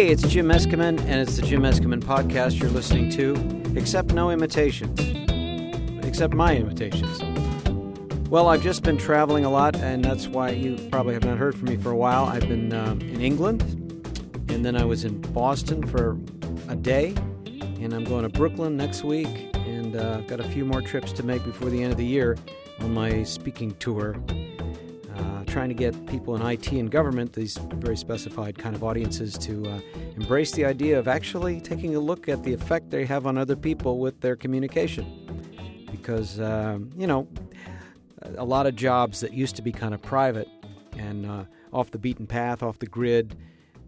Hey, it's Jim Meskimen, and it's the Jim Meskimen podcast you're listening to, except no imitations. Except my imitations. Well, I've just been traveling a lot, and that's why you probably have not heard from me for a while. I've been um, in England, and then I was in Boston for a day, and I'm going to Brooklyn next week, and uh, I've got a few more trips to make before the end of the year on my speaking tour trying to get people in IT and government, these very specified kind of audiences, to uh, embrace the idea of actually taking a look at the effect they have on other people with their communication. Because, uh, you know, a lot of jobs that used to be kind of private and uh, off the beaten path, off the grid,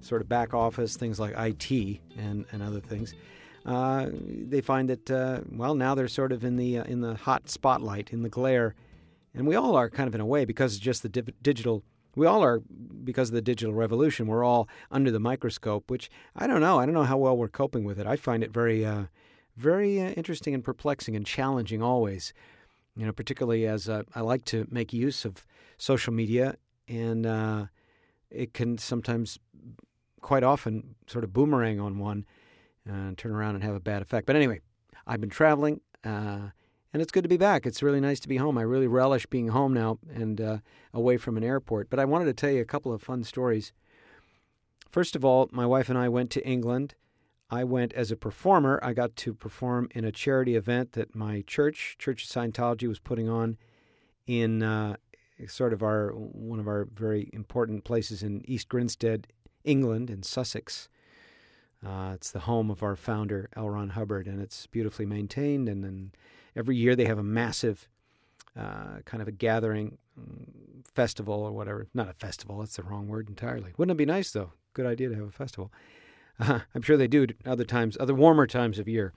sort of back office, things like IT and, and other things. Uh, they find that uh, well now they're sort of in the uh, in the hot spotlight in the glare and we all are kind of in a way because just the digital we all are because of the digital revolution. We're all under the microscope which i don't know i don't know how well we're coping with it. I find it very uh, very uh, interesting and perplexing and challenging always you know particularly as uh, i like to make use of social media and uh, it can sometimes quite often sort of boomerang on one and turn around and have a bad effect. But anyway i've been traveling uh, and it's good to be back. It's really nice to be home. I really relish being home now and uh, away from an airport. But I wanted to tell you a couple of fun stories. First of all, my wife and I went to England. I went as a performer. I got to perform in a charity event that my church, Church of Scientology, was putting on in uh, sort of our one of our very important places in East Grinstead, England, in Sussex. Uh, it's the home of our founder, L. Ron Hubbard, and it's beautifully maintained and, and every year they have a massive uh, kind of a gathering um, festival or whatever. Not a festival, that's the wrong word entirely. Wouldn't it be nice though? Good idea to have a festival. Uh, I'm sure they do other times, other warmer times of year.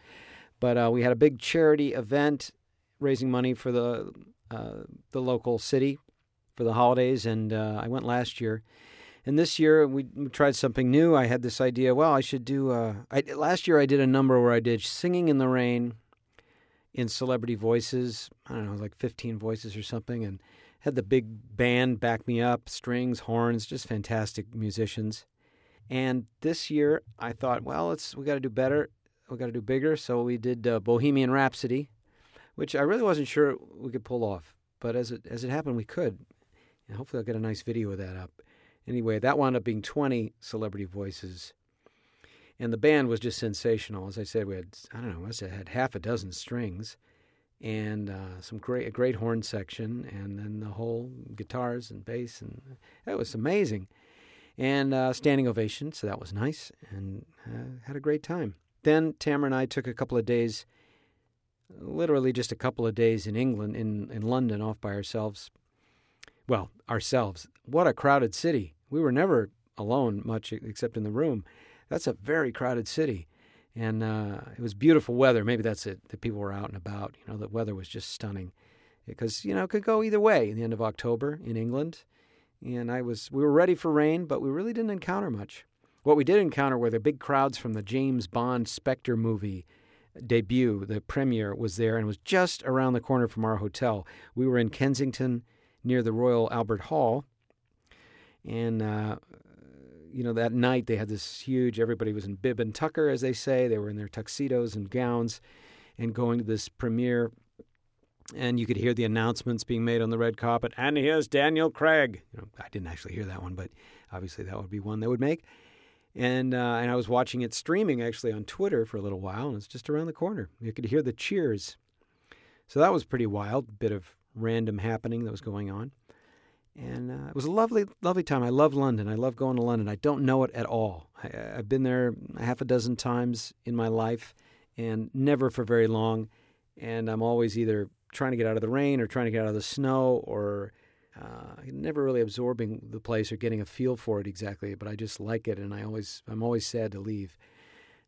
But uh, we had a big charity event raising money for the uh, the local city for the holidays, and uh, I went last year. And this year we tried something new. I had this idea. Well, I should do. Uh, I, last year I did a number where I did singing in the rain in celebrity voices. I don't know, like 15 voices or something, and had the big band back me up, strings, horns, just fantastic musicians. And this year, I thought, well, let's we got to do better. We got to do bigger. So we did uh, Bohemian Rhapsody, which I really wasn't sure we could pull off, but as it as it happened, we could. And hopefully, I'll get a nice video of that up. Anyway, that wound up being 20 celebrity voices and the band was just sensational. As I said, we had I don't know, must have had half a dozen strings, and uh, some great a great horn section, and then the whole guitars and bass, and it was amazing. And uh, standing ovation, so that was nice, and uh, had a great time. Then Tamara and I took a couple of days, literally just a couple of days in England, in in London, off by ourselves. Well, ourselves. What a crowded city. We were never alone much except in the room that's a very crowded city. And uh, it was beautiful weather. Maybe that's it. The people were out and about. You know, the weather was just stunning because you know it could go either way. In the end of October in England, and I was we were ready for rain, but we really didn't encounter much. What we did encounter were the big crowds from the James Bond Spectre movie debut. The premiere was there and was just around the corner from our hotel. We were in Kensington near the Royal Albert Hall, and uh, you know, that night they had this huge, everybody was in bib and tucker, as they say. They were in their tuxedos and gowns and going to this premiere. And you could hear the announcements being made on the red carpet. And here's Daniel Craig. You know, I didn't actually hear that one, but obviously that would be one they would make. And uh, and I was watching it streaming actually on Twitter for a little while, and it's just around the corner. You could hear the cheers. So that was pretty wild. Bit of random happening that was going on. And uh, it was a lovely, lovely time. I love London. I love going to London. I don't know it at all. I, have been there half a dozen times in my life and never for very long. And I'm always either trying to get out of the rain or trying to get out of the snow or uh, never really absorbing the place or getting a feel for it exactly. But I just like it and I always, I'm always sad to leave.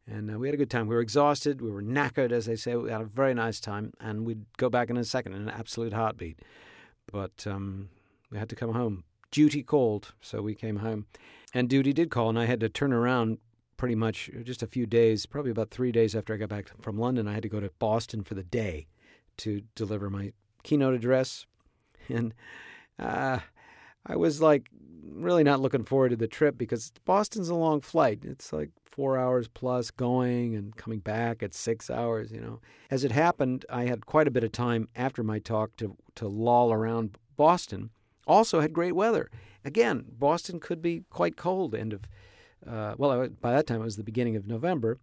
And uh, we had a good time. We were exhausted. We were knackered, as they say. We had a very nice time. And we'd go back in a second in an absolute heartbeat. But um, we had to come home. Duty called, so we came home. And duty did call, and I had to turn around pretty much just a few days, probably about three days after I got back from London. I had to go to Boston for the day to deliver my keynote address. And uh, I was like really not looking forward to the trip because Boston's a long flight. It's like four hours plus going and coming back at six hours, you know. As it happened, I had quite a bit of time after my talk to, to loll around Boston. Also had great weather. Again, Boston could be quite cold end of, uh, well, by that time it was the beginning of November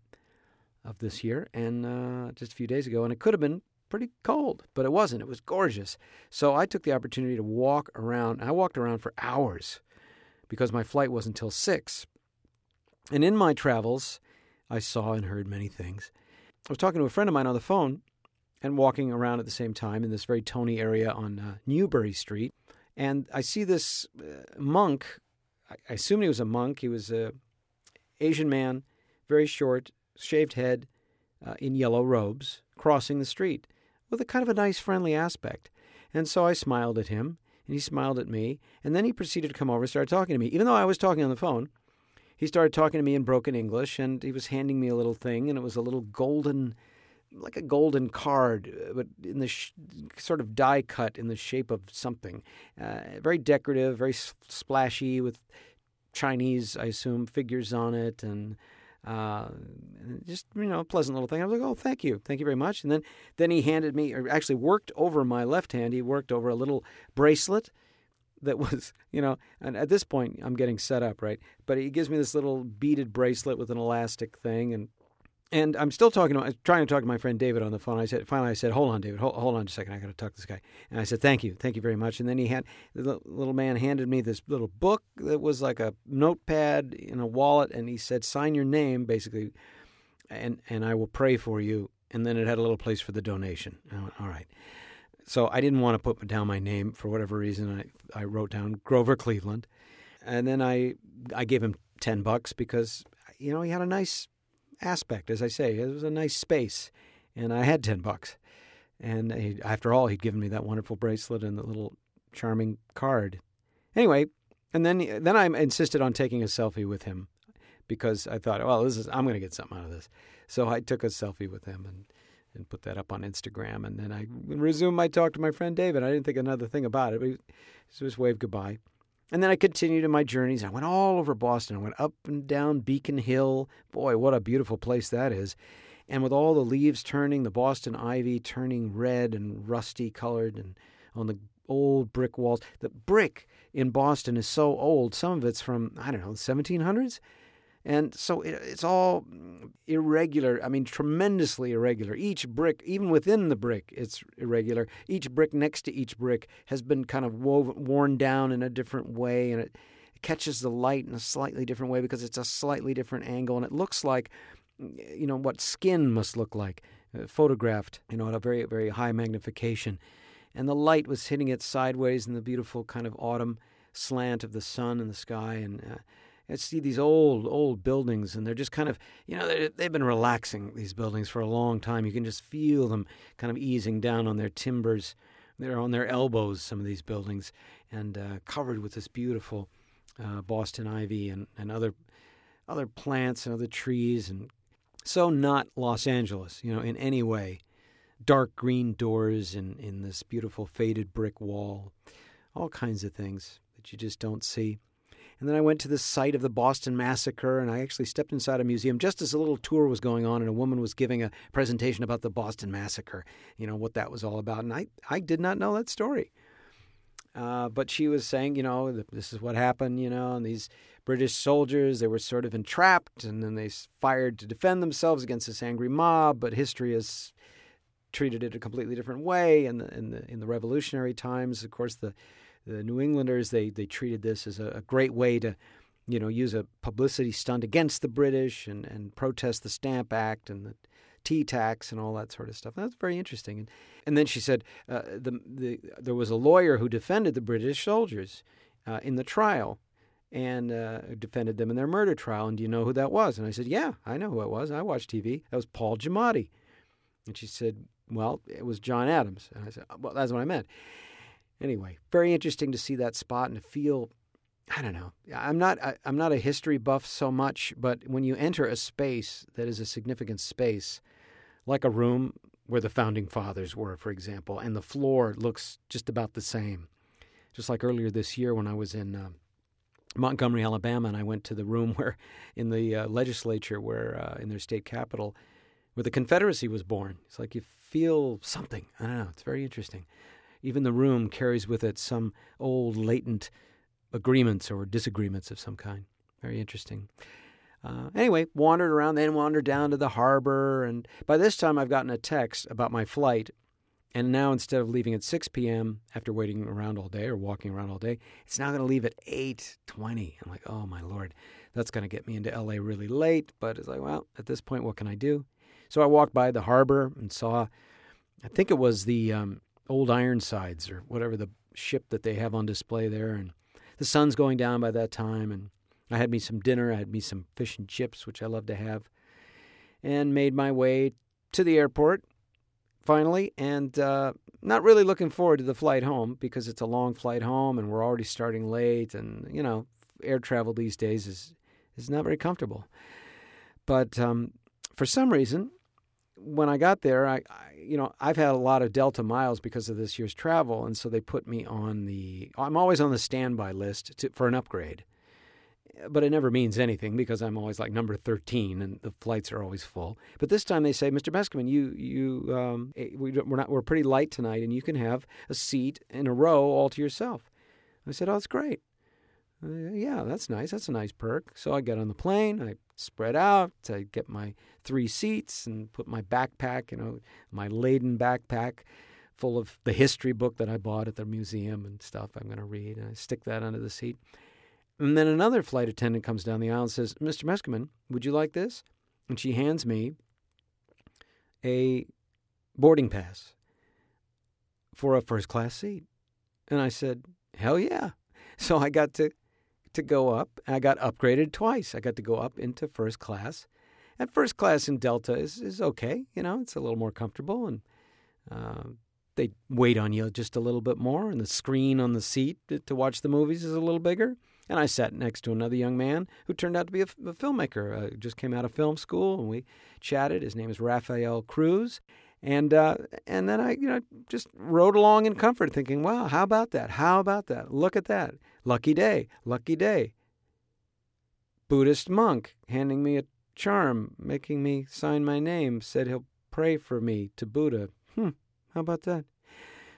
of this year and uh, just a few days ago, and it could have been pretty cold, but it wasn't. It was gorgeous. So I took the opportunity to walk around. I walked around for hours because my flight wasn't until 6. And in my travels, I saw and heard many things. I was talking to a friend of mine on the phone and walking around at the same time in this very Tony area on uh, Newbury Street. And I see this uh, monk. I assume he was a monk. He was a Asian man, very short, shaved head, uh, in yellow robes, crossing the street with a kind of a nice, friendly aspect. And so I smiled at him, and he smiled at me, and then he proceeded to come over and start talking to me. Even though I was talking on the phone, he started talking to me in broken English, and he was handing me a little thing, and it was a little golden, like a golden card, uh, but in the sh- sort of die cut in the shape of something. Uh, very decorative, very splashy, with Chinese, I assume, figures on it, and uh, just you know, a pleasant little thing. I was like, "Oh, thank you, thank you very much." And then, then he handed me, or actually worked over my left hand. He worked over a little bracelet that was, you know, and at this point I'm getting set up, right? But he gives me this little beaded bracelet with an elastic thing, and and I'm still talking to, trying to talk to my friend David on the phone. I said, finally, I said, hold on, David, hold, hold on a second. I got to talk to this guy. And I said, thank you, thank you very much. And then he had the little man handed me this little book that was like a notepad in a wallet, and he said, sign your name, basically, and and I will pray for you. And then it had a little place for the donation. I Went, all right. So I didn't want to put down my name for whatever reason. I I wrote down Grover Cleveland, and then I I gave him ten bucks because you know he had a nice aspect. As I say, it was a nice space, and I had ten bucks. And he, after all, he'd given me that wonderful bracelet and the little charming card. Anyway, and then then I insisted on taking a selfie with him because I thought, well, this is I'm going to get something out of this. So I took a selfie with him and and put that up on Instagram. And then I resumed my talk to my friend David. I didn't think another thing about it, but he just waved goodbye. And then I continued in my journeys. I went all over Boston. I went up and down Beacon Hill. Boy, what a beautiful place that is. And with all the leaves turning, the Boston ivy turning red and rusty colored, and on the old brick walls. The brick in Boston is so old. Some of it's from, I don't know, the 1700s. And so it, it's all irregular. I mean, tremendously irregular. Each brick, even within the brick, it's irregular. Each brick next to each brick has been kind of woven, worn down in a different way, and it catches the light in a slightly different way because it's a slightly different angle, and it looks like, you know, what skin must look like, uh, photographed, you know, at a very, very high magnification. And the light was hitting it sideways in the beautiful kind of autumn slant of the sun and the sky, and uh, I see these old, old buildings, and they're just kind of, you know, they've been relaxing these buildings for a long time. You can just feel them kind of easing down on their timbers. They're on their elbows, some of these buildings, and uh, covered with this beautiful uh, Boston ivy and, and other other plants and other trees, and so not Los Angeles, you know, in any way. Dark green doors in, in this beautiful faded brick wall, all kinds of things that you just don't see. And then I went to the site of the Boston Massacre, and I actually stepped inside a museum just as a little tour was going on, and a woman was giving a presentation about the Boston Massacre, you know, what that was all about. And I, I did not know that story. Uh, but she was saying, you know, this is what happened, you know, and these British soldiers, they were sort of entrapped, and then they fired to defend themselves against this angry mob. But history has treated it a completely different way. And in, in the in the revolutionary times, of course, the the New Englanders they they treated this as a, a, great way to, you know, use a publicity stunt against the British and and protest the Stamp Act and the tea tax and all that sort of stuff. That's very interesting. And and then she said uh, the the there was a lawyer who defended the British soldiers uh, in the trial. And uh, defended them in their murder trial. And do you know who that was? And I said, Yeah, I know who it was. I watched TV. That was Paul Giamatti. And she said, Well, it was John Adams. And I said, Well, that's what I meant. Anyway, very interesting to see that spot and to feel. I don't know. I'm not. I, I'm not a history buff so much, but when you enter a space that is a significant space, like a room where the founding fathers were, for example, and the floor looks just about the same. Just like earlier this year when I was in uh, Montgomery, Alabama, and I went to the room where, in the uh, legislature, where uh, in their state capital, where the Confederacy was born. It's like you feel something. I don't know. It's very interesting. Even the room carries with it some old latent agreements or disagreements of some kind. Very interesting. Uh, anyway, wandered around, then wandered down to the harbor, and by this time I've gotten a text about my flight and now instead of leaving at 6 p.m. after waiting around all day or walking around all day, it's now going to leave at 8:20. I'm like, "Oh my lord, that's going to get me into LA really late." But it's like, well, at this point, what can I do? So I walked by the harbor and saw, I think it was the um, old Ironsides or whatever the ship that they have on display there, and the sun's going down by that time. And I had me some dinner. I had me some fish and chips, which I love to have, and made my way to the airport finally, and uh, not really looking forward to the flight home because it's a long flight home, and we're already starting late, and you know, air travel these days is is not very comfortable. But um, for some reason, when I got there, I, I, you know I've had a lot of Delta miles because of this year's travel, and so they put me on the. I'm always on the standby list to, for an upgrade but it never means anything because I'm always like number 13 and the flights are always full. But this time they say, Mr. Meskimen, you, you, um, eh, we, we're not, we're pretty light tonight and you can have a seat in a row all to yourself. I said, oh, that's great. Uh, yeah, that's nice. That's a nice perk. So I get on the plane, I spread out, I get my three seats and put my backpack, you know, my laden backpack full of the history book that I bought at the museum and stuff I'm going to read. And I stick that under the seat. And then another flight attendant comes down the aisle and says, Mr. Meskimen, would you like this? And she hands me a boarding pass for a first class seat. And I said, hell yeah. So I got to, to go up. I got upgraded twice. I got to go up into first class. And first class in Delta is, is okay. You know, it's a little more comfortable and uh, they wait on you just a little bit more. And the screen on the seat to watch the movies is a little bigger. And I sat next to another young man who turned out to be a, a filmmaker. Uh, just came out of film school, and we chatted. His name is Rafael Cruz, and uh, and then I, you know, just rode along in comfort, thinking, "Wow, how about that? How about that? Look at that! Lucky day! Lucky day!" Buddhist monk handing me a charm, making me sign my name, said he'll pray for me to Buddha. Hmm, how about that?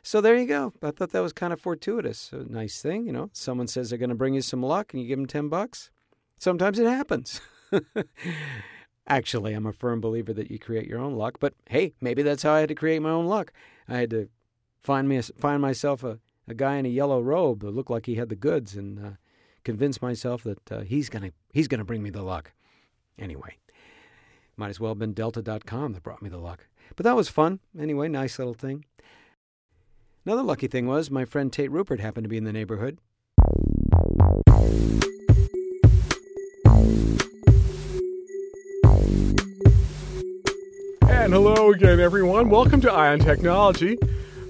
So there you go. I thought that was kind of fortuitous. A nice thing, you know. Someone says they're going to bring you some luck and you give them 10 bucks. Sometimes it happens. Actually, I'm a firm believer that you create your own luck, but hey, maybe that's how I had to create my own luck. I had to find me find myself a, a guy in a yellow robe that looked like he had the goods and uh, convince myself that uh, he's going to he's going to bring me the luck. Anyway, might as well have been delta.com that brought me the luck. But that was fun. Anyway, nice little thing. Another lucky thing was my friend Tate Rupert happened to be in the neighborhood. And hello again, everyone. Welcome to Ion Technology.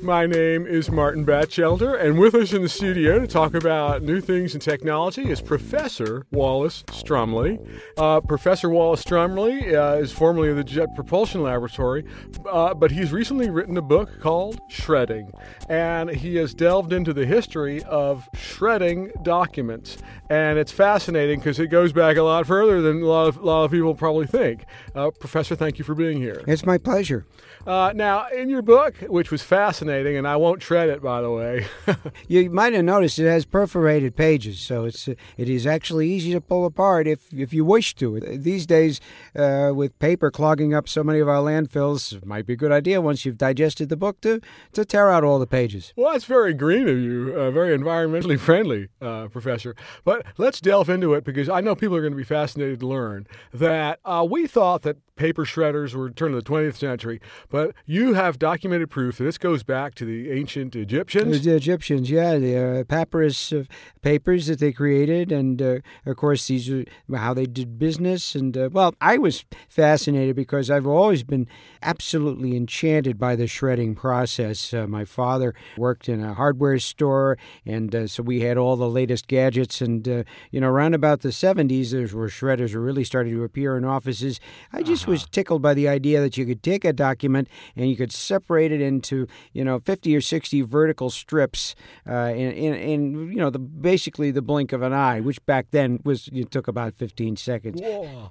My name is Martin Batchelder, and with us in the studio to talk about new things in technology is Professor Wallace Strumley. Uh, Professor Wallace Strumley uh, is formerly of the Jet Propulsion Laboratory, uh, but he's recently written a book called Shredding, and he has delved into the history of shredding documents. And it's fascinating because it goes back a lot further than a lot of, a lot of people probably think. Uh, Professor, thank you for being here. It's my pleasure. Uh, now, in your book, which was fascinating, and I won't tread it, by the way. you might have noticed it has perforated pages, so it's it is actually easy to pull apart if if you wish to. These days, uh, with paper clogging up so many of our landfills, it might be a good idea once you've digested the book to to tear out all the pages. Well, that's very green of you, uh, very environmentally friendly, uh, Professor. But let's delve into it because I know people are going to be fascinated to learn that uh, we thought that paper shredders were turn of the 20th century, but you have documented proof that this goes back to the ancient Egyptians. The Egyptians, yeah, the uh, papyrus of papers that they created, and uh, of course these are how they did business. And uh, well, I was fascinated because I've always been absolutely enchanted by the shredding process. Uh, my father worked in a hardware store, and uh, so we had all the latest gadgets. And uh, you know, around about the 70s, there were shredders really starting to appear in offices. I just was tickled by the idea that you could take a document and you could separate it into, you know, 50 or 60 vertical strips uh, in, in, in, you know, the basically the blink of an eye, which back then was it took about 15 seconds.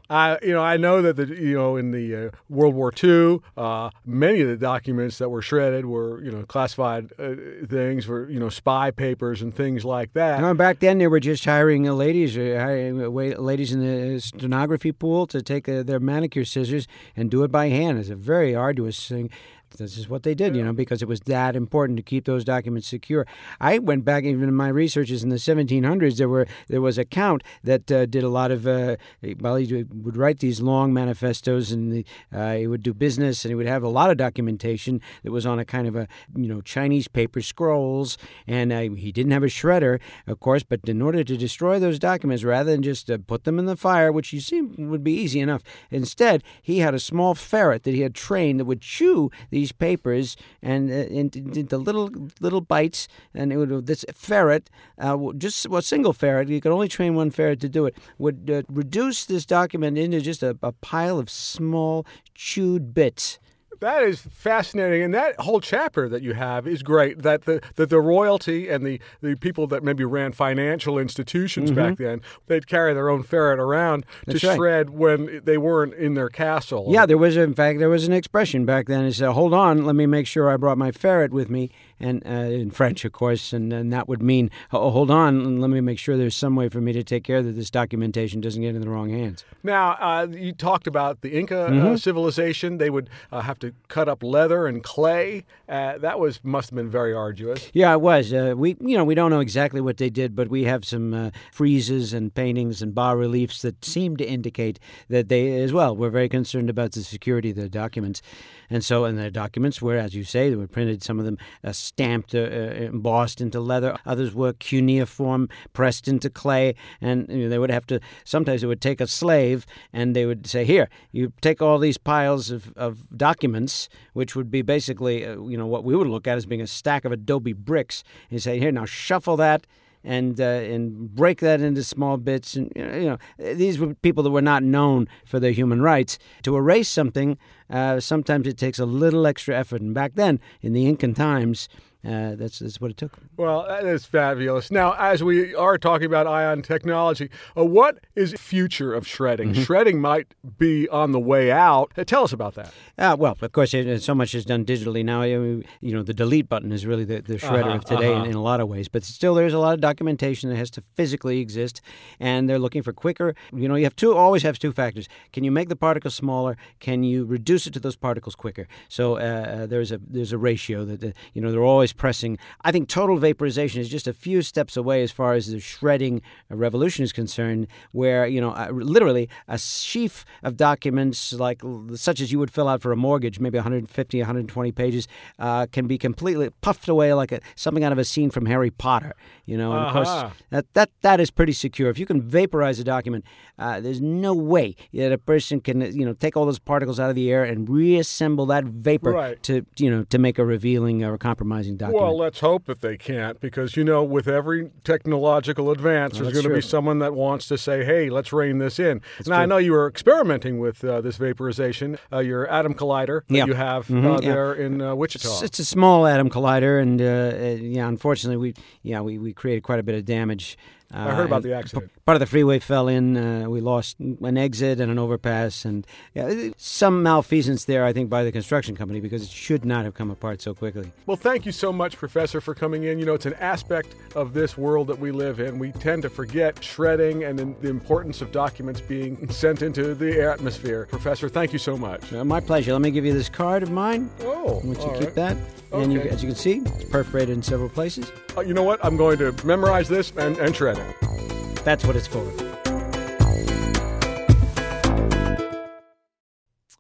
I, you know, I know that the, you know, in the uh, World War II, uh, many of the documents that were shredded were, you know, classified uh, things for, you know, spy papers and things like that. No, back then they were just hiring uh, ladies, uh, uh, ladies in the stenography pool to take uh, their manicure scissors and do it by hand. It's a very arduous thing. This is what they did, you know, because it was that important to keep those documents secure. I went back even in my researches in the 1700s. There were there was a count that uh, did a lot of uh, well, he would write these long manifestos, and the, uh, he would do business, and he would have a lot of documentation that was on a kind of a you know Chinese paper scrolls, and uh, he didn't have a shredder, of course, but in order to destroy those documents, rather than just uh, put them in the fire, which you see would be easy enough, instead he had a small ferret that he had trained that would chew these papers and uh, little little bites, and it would this ferret, uh, just a single ferret, you could only train one ferret to do it, would uh, reduce this document into just a, a pile of small chewed bits. That is fascinating, and that whole chapter that you have is great. That the that the royalty and the, the people that maybe ran financial institutions Mm-hmm. back then, they'd carry their own ferret around That's to right. shred when they weren't in their castle. Yeah, there was in fact there was an expression back then. It said, "Hold on, let me make sure I brought my ferret with me," and uh, in French, of course, and, and that would mean, "Oh, hold on, let me make sure there's some way for me to take care that this documentation doesn't get in the wrong hands." Now, uh, you talked about the Inca Mm-hmm. uh, civilization. They would uh, have to cut up leather and clay. Uh, that was must have been very arduous. Yeah, it was. Uh, we, you know, we don't know exactly what they did, but we have some uh, friezes and paintings and bas reliefs that seem to indicate that they, as well, were very concerned about the security of their documents. And so, and their documents were, as you say, they were printed. Some of them uh, stamped, uh, uh, embossed into leather. Others were cuneiform, pressed into clay. And you know, they would have to. Sometimes they would take a slave, and they would say, "Here, you take all these piles of, of documents, which would be basically, uh, you know, what we would look at as being a stack of adobe bricks, and say, here, now shuffle that." And uh, and break that into small bits, and you know, these were people that were not known for their human rights. To erase something, uh, sometimes it takes a little extra effort. And back then, in the Incan times, uh, that's that's what it took. Well, that is fabulous. Now, as we are talking about ion technology, uh, what is the future of shredding? Mm-hmm. Shredding might be on the way out. Uh, tell us about that. Uh, well, of course, it, so much is done digitally now. I mean, you know, the delete button is really the, the shredder Uh-huh, of today uh-huh. in, in a lot of ways. But still, there's a lot of documentation that has to physically exist, and they're looking for quicker. You know, you have two always have two factors: can you make the particles smaller? Can you reduce it to those particles quicker? So uh, uh, there's a there's a ratio that uh, you know they're always pressing. I think total vaporization is just a few steps away as far as the shredding revolution is concerned, where you know uh, literally a sheaf of documents like such as you would fill out for a mortgage, maybe 150, 120 pages, uh, can be completely puffed away like a, something out of a scene from Harry Potter. You know, and of Uh-huh. course that, that that is pretty secure. If you can vaporize a document, uh, there's no way that a person can you know take all those particles out of the air and reassemble that vapor Right. to you know to make a revealing or a compromising document. Well, let's hope that they can't, because you know, with every technological advance, there's going to be someone that wants to say, "Hey, let's rein this in." now, I know you were experimenting with uh, this vaporization, uh, your atom collider that Yeah. you have Mhm, uh, yeah. there in uh, Wichita. It's, it's a small atom collider, and uh, uh, yeah, unfortunately, we yeah we, we created quite a bit of damage. Uh, I heard about the accident. Part of the freeway fell in. Uh, we lost an exit and an overpass, and yeah, some malfeasance there, I think, by the construction company because it should not have come apart so quickly. Well, thank you so much, Professor, for coming in. You know, it's an aspect of this world that we live in. We tend to forget shredding and the importance of documents being sent into the atmosphere. Professor, thank you so much. Uh, my pleasure. Let me give you this card of mine. Oh, I want you all to keep right. That. And you, as you can see, it's perforated in several places. Uh, you know what? I'm going to memorize this and, and shred it. That's what it's for.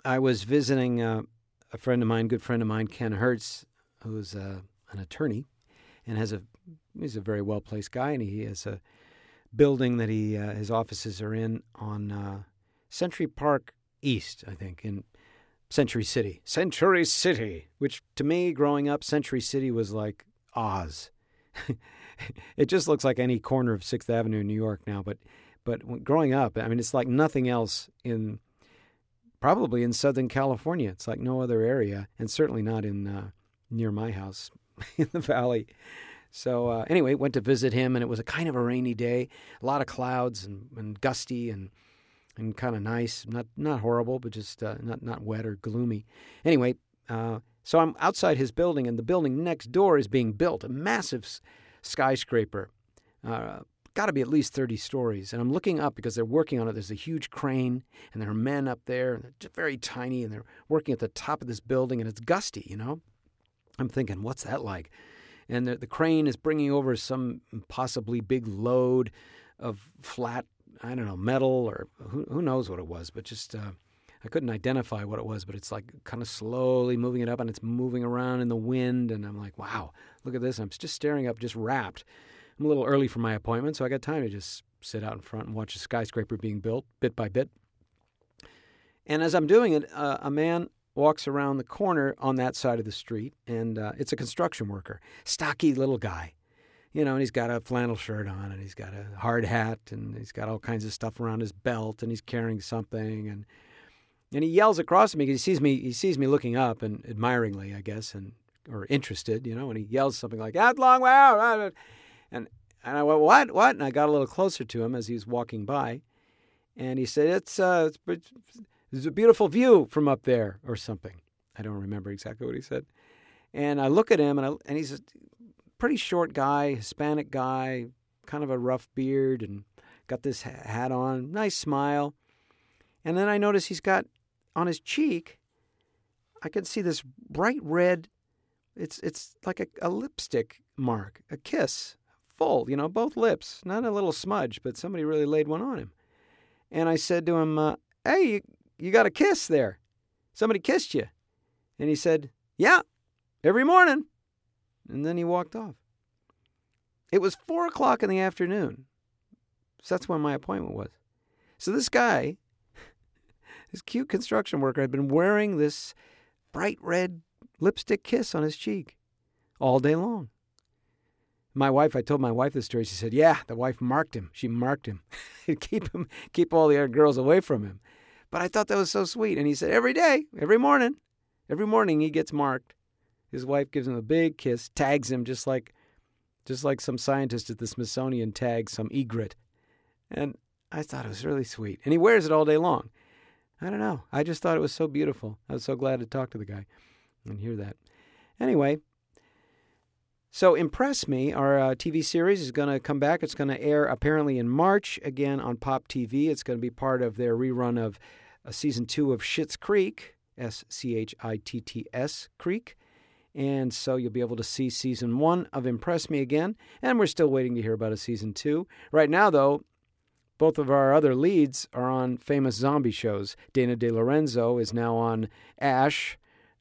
I was visiting uh, a friend of mine, good friend of mine, Ken Hertz, who's uh, an attorney and has a he's a very well placed guy, and he has a building that he uh, his offices are in on uh, Century Park East, I think, in Century City. Century City, which to me, growing up, Century City was like Oz. it just looks like any corner of Sixth Avenue in New York now, but but growing up, I mean, it's like nothing else in probably in Southern California. It's like no other area, and certainly not in uh, near my house in the valley. So uh, anyway, went to visit him, and it was a kind of a rainy day, a lot of clouds and, and gusty and and kind of nice, not not horrible, but just uh, not not wet or gloomy. Anyway, uh, so I'm outside his building, and the building next door is being built, a massive skyscraper, uh, got to be at least 30 stories. And I'm looking up because they're working on it. There's a huge crane, and there are men up there, and they're just very tiny, and they're working at the top of this building, and it's gusty, you know? I'm thinking, what's that like? And the, the crane is bringing over some possibly big load of flat, I don't know, metal or who, who knows what it was, but just. Uh, I couldn't identify what it was, but it's like kind of slowly moving it up and it's moving around in the wind. And I'm like, wow, look at this. I'm just staring up, just wrapped. I'm a little early for my appointment, so I got time to just sit out in front and watch a skyscraper being built bit by bit. And as I'm doing it, uh, a man walks around the corner on that side of the street, and uh, it's a construction worker, stocky little guy. You know, and he's got a flannel shirt on, and he's got a hard hat, and he's got all kinds of stuff around his belt, and he's carrying something, and and he yells across at me because he sees me he sees me looking up and admiringly, I guess, and or interested, you know, and he yells something like "That long out," and and I went "What? What?" And I got a little closer to him as he was walking by, and he said, "It's uh, it's, it's a beautiful view from up there," or something. I don't remember exactly what he said. And I look at him, and I, and he's pretty short guy, Hispanic guy, kind of a rough beard, and got this hat on, nice smile. And then I notice he's got on his cheek, I could see this bright red. It's it's like a, a lipstick mark, a kiss, full, you know, both lips, not a little smudge, but somebody really laid one on him. And I said to him, uh, "Hey, you, you got a kiss there? Somebody kissed you?" And he said, "Yeah, every morning." And then he walked off. It was four o'clock in the afternoon. So that's when my appointment was. So this guy this cute construction worker had been wearing this bright red lipstick kiss on his cheek all day long. My wife, I told my wife this story. She said, "Yeah, the wife marked him. She marked him, keep him, keep all the other girls away from him." But I thought that was so sweet. And he said, every day, every morning, every morning he gets marked. His wife gives him a big kiss, tags him just like, just like some scientist at the Smithsonian tags some egret. And I thought it was really sweet. And he wears it all day long. I don't know. I just thought it was so beautiful. I was so glad to talk to the guy and hear that. Anyway, so Impress Me, our uh, TV series, is going to come back. It's going to air apparently in March again on Pop TV. It's going to be part of their rerun of uh, season two of Schitt's Creek, S C H I T T S Creek. And so you'll be able to see season one of Impress Me again. And we're still waiting to hear about a season two. Right now, though, both of our other leads are on famous zombie shows. Dana De Lorenzo is now on Ash,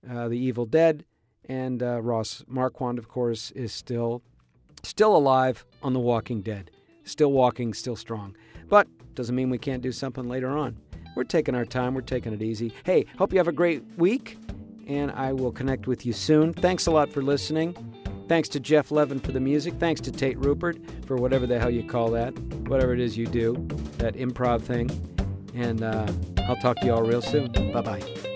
uh, The Evil Dead, and uh, Ross Marquand, of course, is still still alive on The Walking Dead. Still walking, still strong. But doesn't mean we can't do something later on. We're taking our time, we're taking it easy. Hey, hope you have a great week, and I will connect with you soon. Thanks a lot for listening. Thanks to Jeff Levin for the music. Thanks to Tate Rupert for whatever the hell you call that, whatever it is you do, that improv thing. And uh, I'll talk to you all real soon. Bye bye.